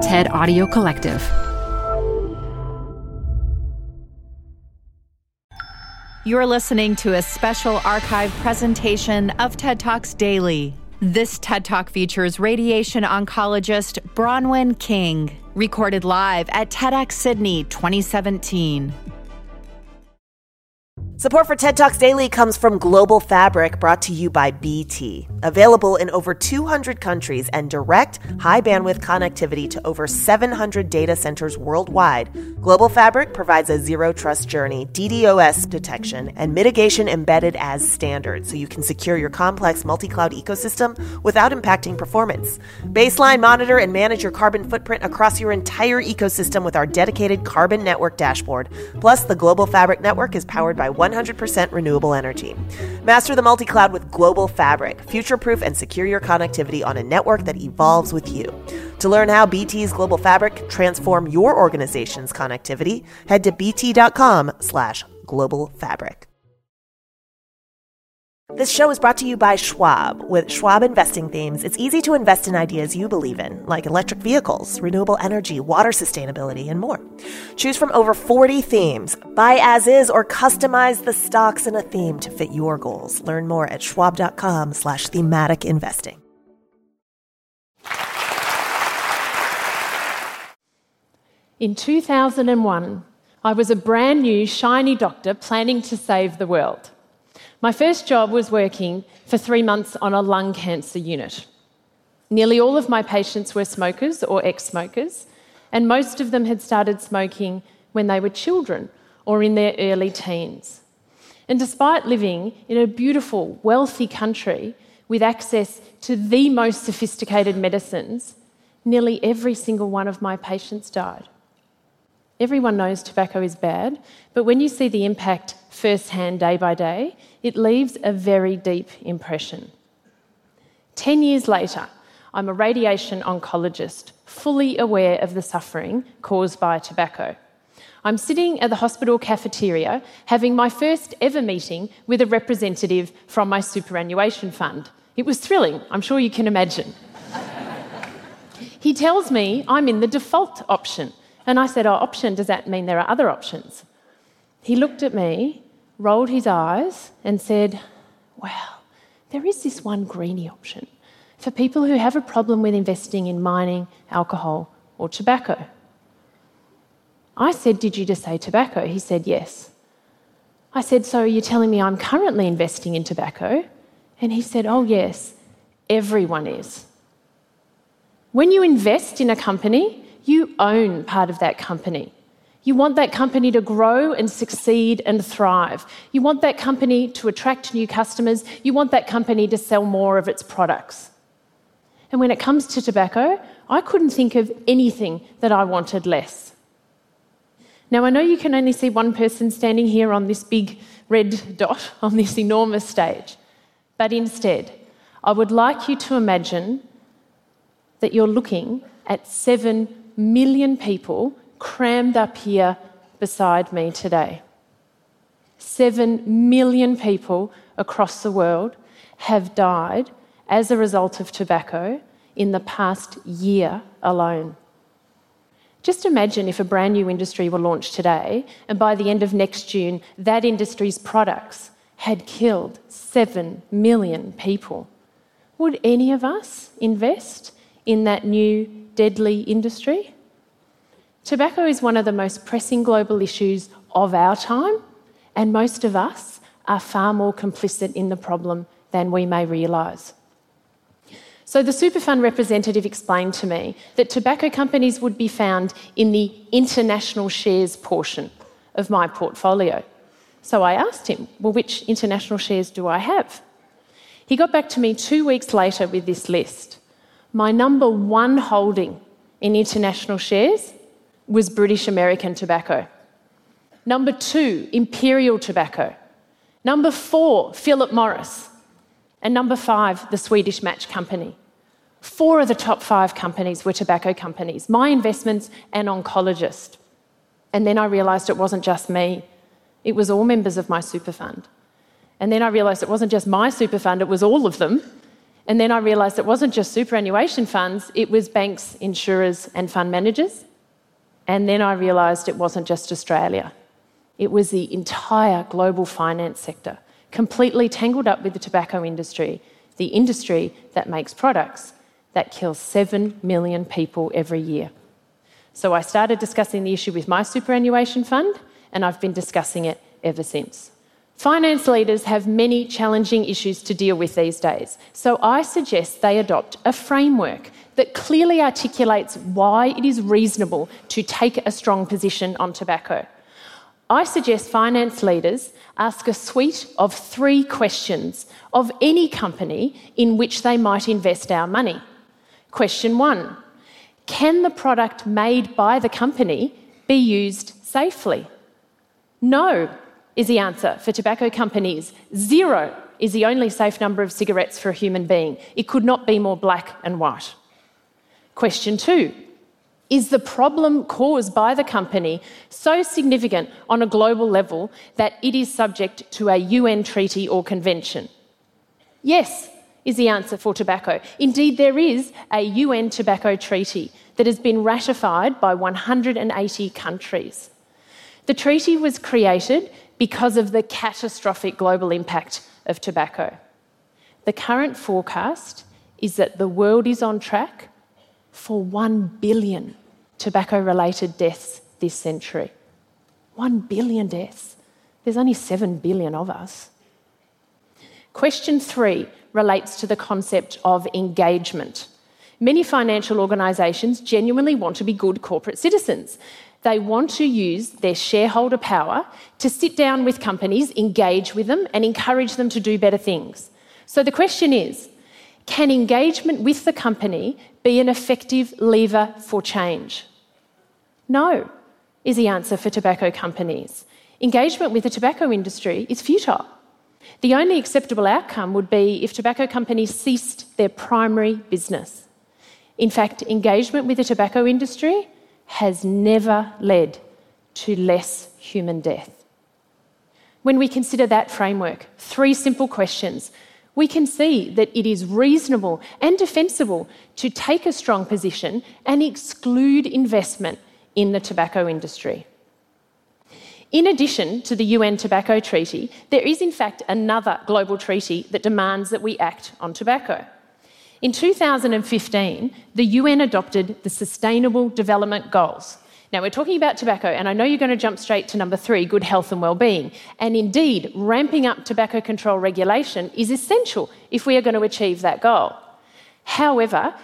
TED Audio Collective. You're listening to a special archive presentation of TED Talks Daily. This TED Talk features radiation oncologist Bronwyn King, recorded live at TEDx Sydney 2017. Support for TED Talks Daily comes from Global Fabric, brought to you by BT. Available in over 200 countries and direct, high bandwidth connectivity to over 700 data centers worldwide, Global Fabric provides a zero trust journey, DDoS detection, and mitigation embedded as standard so you can secure your complex multi cloud ecosystem without impacting performance. Baseline monitor and manage your carbon footprint across your entire ecosystem with our dedicated Carbon Network dashboard. Plus, the Global Fabric network is powered by 100% renewable energy. Master the multi cloud with Global Fabric. Future proof and secure your connectivity on a network that evolves with you. To learn how BT's Global Fabric can transform your organization's connectivity, head to bt.com slash global fabric. This show is brought to you by Schwab. With Schwab investing themes, it's easy to invest in ideas you believe in, like electric vehicles, renewable energy, water sustainability, and more. Choose from over 40 themes. Buy as is or customize the stocks in a theme to fit your goals. Learn more at schwab.com slash thematic investing. In 2001, I was a brand new, shiny doctor planning to save the world. My first job was working for three months on a lung cancer unit. Nearly all of my patients were smokers or ex smokers, and most of them had started smoking when they were children or in their early teens. And despite living in a beautiful, wealthy country with access to the most sophisticated medicines, nearly every single one of my patients died. Everyone knows tobacco is bad, but when you see the impact firsthand day by day, it leaves a very deep impression. Ten years later, I'm a radiation oncologist, fully aware of the suffering caused by tobacco. I'm sitting at the hospital cafeteria having my first ever meeting with a representative from my superannuation fund. It was thrilling, I'm sure you can imagine. he tells me I'm in the default option and I said, Oh, option, does that mean there are other options? He looked at me, rolled his eyes, and said, Well, there is this one greenie option for people who have a problem with investing in mining, alcohol, or tobacco. I said, Did you just say tobacco? He said, Yes. I said, So you're telling me I'm currently investing in tobacco? And he said, Oh, yes, everyone is. When you invest in a company, you own part of that company. You want that company to grow and succeed and thrive. You want that company to attract new customers. You want that company to sell more of its products. And when it comes to tobacco, I couldn't think of anything that I wanted less. Now, I know you can only see one person standing here on this big red dot on this enormous stage, but instead, I would like you to imagine that you're looking at seven million people crammed up here beside me today. Seven million people across the world have died as a result of tobacco in the past year alone. Just imagine if a brand new industry were launched today, and by the end of next June, that industry's products had killed 7 million people. Would any of us invest in that new deadly industry? Tobacco is one of the most pressing global issues of our time, and most of us are far more complicit in the problem than we may realise. So, the Superfund representative explained to me that tobacco companies would be found in the international shares portion of my portfolio. So, I asked him, Well, which international shares do I have? He got back to me two weeks later with this list. My number one holding in international shares was British American tobacco. Number two, Imperial Tobacco. Number four, Philip Morris. And number five, the Swedish Match Company. Four of the top five companies were tobacco companies, my investments, and oncologist. And then I realised it wasn't just me, it was all members of my super fund. And then I realised it wasn't just my super fund, it was all of them. And then I realised it wasn't just superannuation funds, it was banks, insurers, and fund managers. And then I realised it wasn't just Australia, it was the entire global finance sector, completely tangled up with the tobacco industry, the industry that makes products that kill 7 million people every year. So I started discussing the issue with my superannuation fund, and I've been discussing it ever since. Finance leaders have many challenging issues to deal with these days, so I suggest they adopt a framework that clearly articulates why it is reasonable to take a strong position on tobacco. I suggest finance leaders ask a suite of three questions of any company in which they might invest our money. Question one Can the product made by the company be used safely? No is the answer for tobacco companies. Zero is the only safe number of cigarettes for a human being. It could not be more black and white. Question two Is the problem caused by the company so significant on a global level that it is subject to a UN treaty or convention? Yes, is the answer for tobacco. Indeed, there is a UN tobacco treaty that has been ratified by 180 countries. The treaty was created because of the catastrophic global impact of tobacco. The current forecast is that the world is on track for 1 billion tobacco related deaths this century. 1 billion deaths. There's only 7 billion of us. Question three relates to the concept of engagement. Many financial organisations genuinely want to be good corporate citizens. They want to use their shareholder power to sit down with companies, engage with them, and encourage them to do better things. So the question is can engagement with the company be an effective lever for change? No, is the answer for tobacco companies. Engagement with the tobacco industry is futile. The only acceptable outcome would be if tobacco companies ceased their primary business. In fact, engagement with the tobacco industry has never led to less human death. When we consider that framework, three simple questions, we can see that it is reasonable and defensible to take a strong position and exclude investment in the tobacco industry. In addition to the UN Tobacco Treaty, there is in fact another global treaty that demands that we act on tobacco. In 2015, the UN adopted the Sustainable Development Goals. Now, we're talking about tobacco, and I know you're going to jump straight to number three good health and well-being. And indeed, ramping up tobacco control regulation is essential if we are going to achieve that goal. However,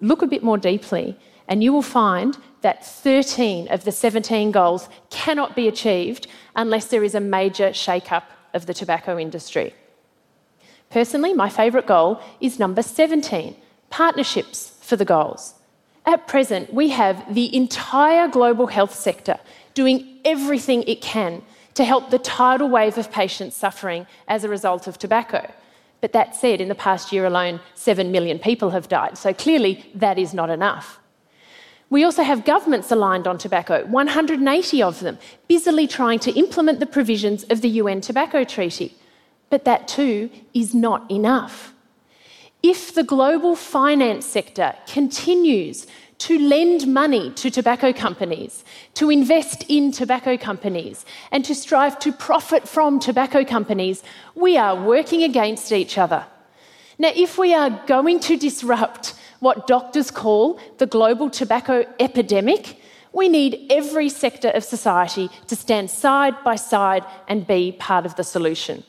look a bit more deeply, and you will find that 13 of the 17 goals cannot be achieved unless there is a major shake-up of the tobacco industry. Personally, my favourite goal is number 17 partnerships for the goals. At present, we have the entire global health sector doing everything it can to help the tidal wave of patients suffering as a result of tobacco. But that said, in the past year alone, 7 million people have died, so clearly that is not enough. We also have governments aligned on tobacco, 180 of them, busily trying to implement the provisions of the UN Tobacco Treaty. But that too is not enough. If the global finance sector continues to lend money to tobacco companies, to invest in tobacco companies, and to strive to profit from tobacco companies, we are working against each other. Now, if we are going to disrupt what doctors call the global tobacco epidemic, we need every sector of society to stand side by side and be part of the solution.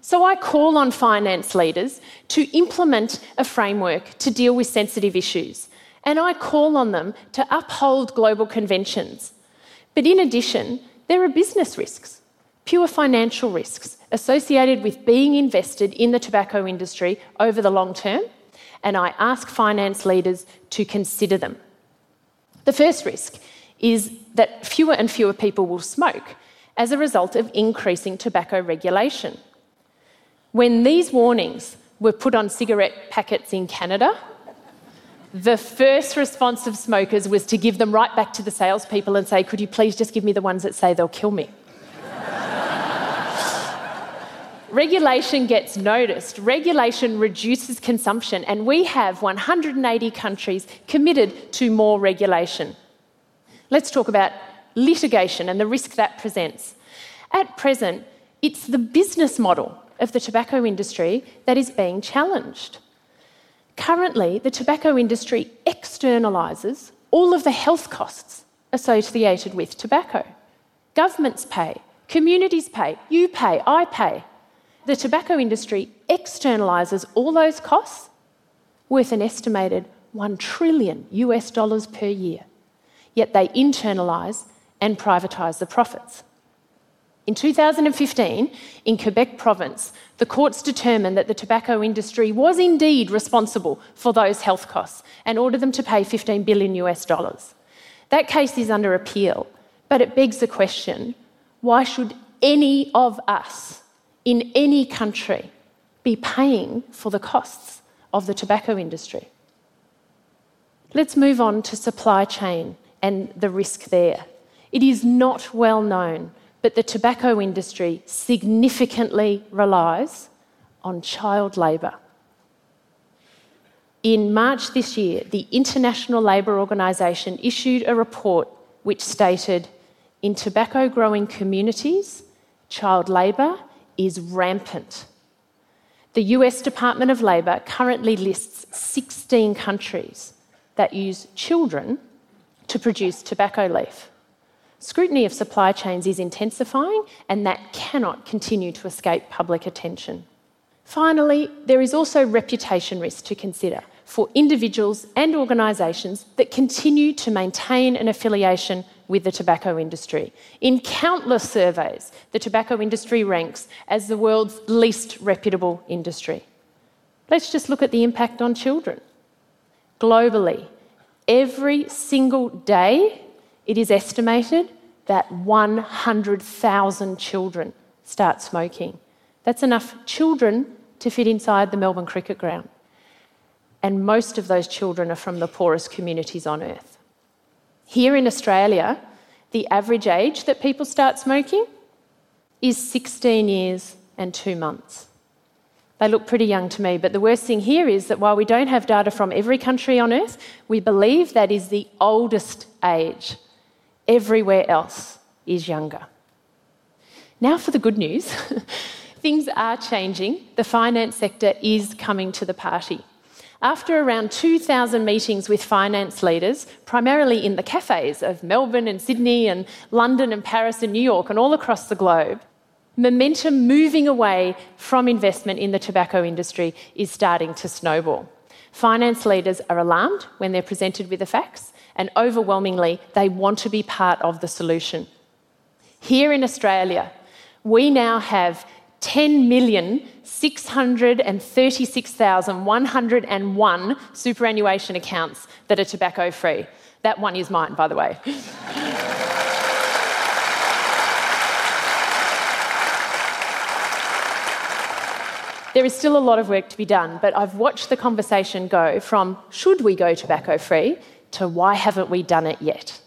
So I call on finance leaders to implement a framework to deal with sensitive issues, and I call on them to uphold global conventions. But in addition, there are business risks, pure financial risks associated with being invested in the tobacco industry over the long term and I ask finance leaders to consider them. The first risk is that fewer and fewer people will smoke as a result of increasing tobacco regulation. When these warnings were put on cigarette packets in Canada, the first response of smokers was to give them right back to the salespeople and say, Could you please just give me the ones that say they'll kill me? Regulation gets noticed, regulation reduces consumption, and we have 180 countries committed to more regulation. Let's talk about litigation and the risk that presents. At present, it's the business model of the tobacco industry that is being challenged. Currently, the tobacco industry externalises all of the health costs associated with tobacco. Governments pay, communities pay, you pay, I pay. The tobacco industry externalises all those costs worth an estimated 1 trillion US dollars per year. Yet they internalise and privatise the profits. In 2015, in Quebec province, the courts determined that the tobacco industry was indeed responsible for those health costs and ordered them to pay 15 billion US dollars. That case is under appeal, but it begs the question why should any of us in any country be paying for the costs of the tobacco industry? Let's move on to supply chain and the risk there. It is not well known the tobacco industry significantly relies on child labour. In March this year, the International Labour Organization issued a report which stated in tobacco growing communities, child labour is rampant. The US Department of Labour currently lists 16 countries that use children to produce tobacco leaf. Scrutiny of supply chains is intensifying, and that cannot continue to escape public attention. Finally, there is also reputation risk to consider for individuals and organisations that continue to maintain an affiliation with the tobacco industry. In countless surveys, the tobacco industry ranks as the world's least reputable industry. Let's just look at the impact on children. Globally, every single day, it is estimated that 100,000 children start smoking. That's enough children to fit inside the Melbourne Cricket Ground. And most of those children are from the poorest communities on earth. Here in Australia, the average age that people start smoking is 16 years and two months. They look pretty young to me, but the worst thing here is that while we don't have data from every country on earth, we believe that is the oldest age everywhere else is younger. Now for the good news. Things are changing. The finance sector is coming to the party. After around 2,000 meetings with finance leaders, primarily in the cafes of Melbourne and Sydney and London and Paris and New York and all across the globe, momentum moving away from investment in the tobacco industry is starting to snowball. Finance leaders are alarmed when they're presented with the facts and overwhelmingly, they want to be part of the solution. Here in Australia, we now have 10,636,101 superannuation accounts that are tobacco free. That one is mine, by the way. there is still a lot of work to be done, but I've watched the conversation go from should we go tobacco free to why haven't we done it yet?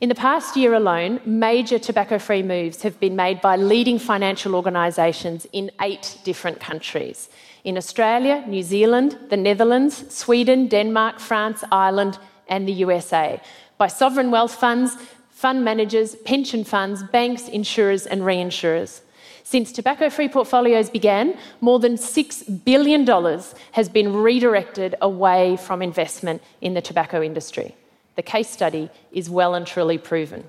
In the past year alone, major tobacco free moves have been made by leading financial organisations in eight different countries in Australia, New Zealand, the Netherlands, Sweden, Denmark, France, Ireland, and the USA by sovereign wealth funds, fund managers, pension funds, banks, insurers, and reinsurers. Since tobacco free portfolios began, more than $6 billion has been redirected away from investment in the tobacco industry. The case study is well and truly proven.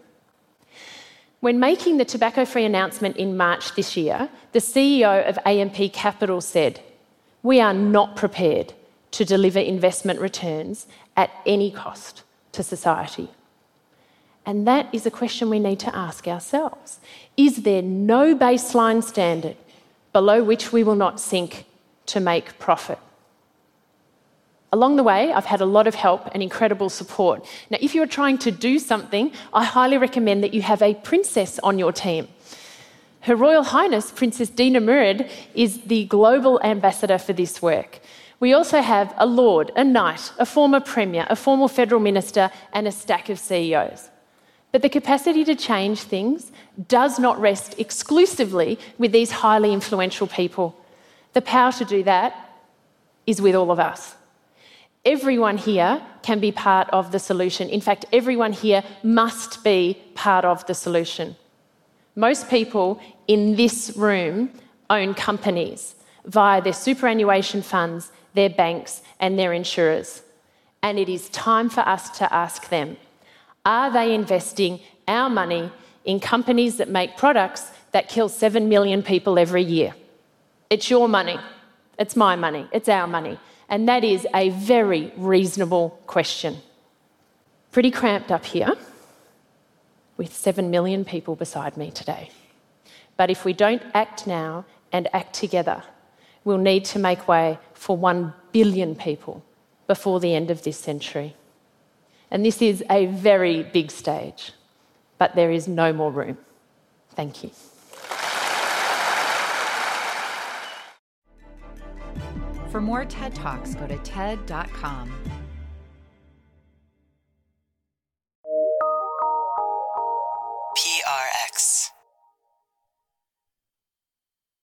When making the tobacco free announcement in March this year, the CEO of AMP Capital said, We are not prepared to deliver investment returns at any cost to society. And that is a question we need to ask ourselves. Is there no baseline standard below which we will not sink to make profit? Along the way, I've had a lot of help and incredible support. Now, if you're trying to do something, I highly recommend that you have a princess on your team. Her Royal Highness Princess Dina Mired is the global ambassador for this work. We also have a Lord, a Knight, a former Premier, a former Federal Minister, and a stack of CEOs. But the capacity to change things does not rest exclusively with these highly influential people. The power to do that is with all of us. Everyone here can be part of the solution. In fact, everyone here must be part of the solution. Most people in this room own companies via their superannuation funds, their banks, and their insurers. And it is time for us to ask them are they investing our money in companies that make products that kill 7 million people every year? It's your money. It's my money. It's our money. And that is a very reasonable question. Pretty cramped up here with 7 million people beside me today. But if we don't act now and act together, we'll need to make way for 1 billion people before the end of this century. And this is a very big stage, but there is no more room. Thank you. For more TED Talks, go to TED.com.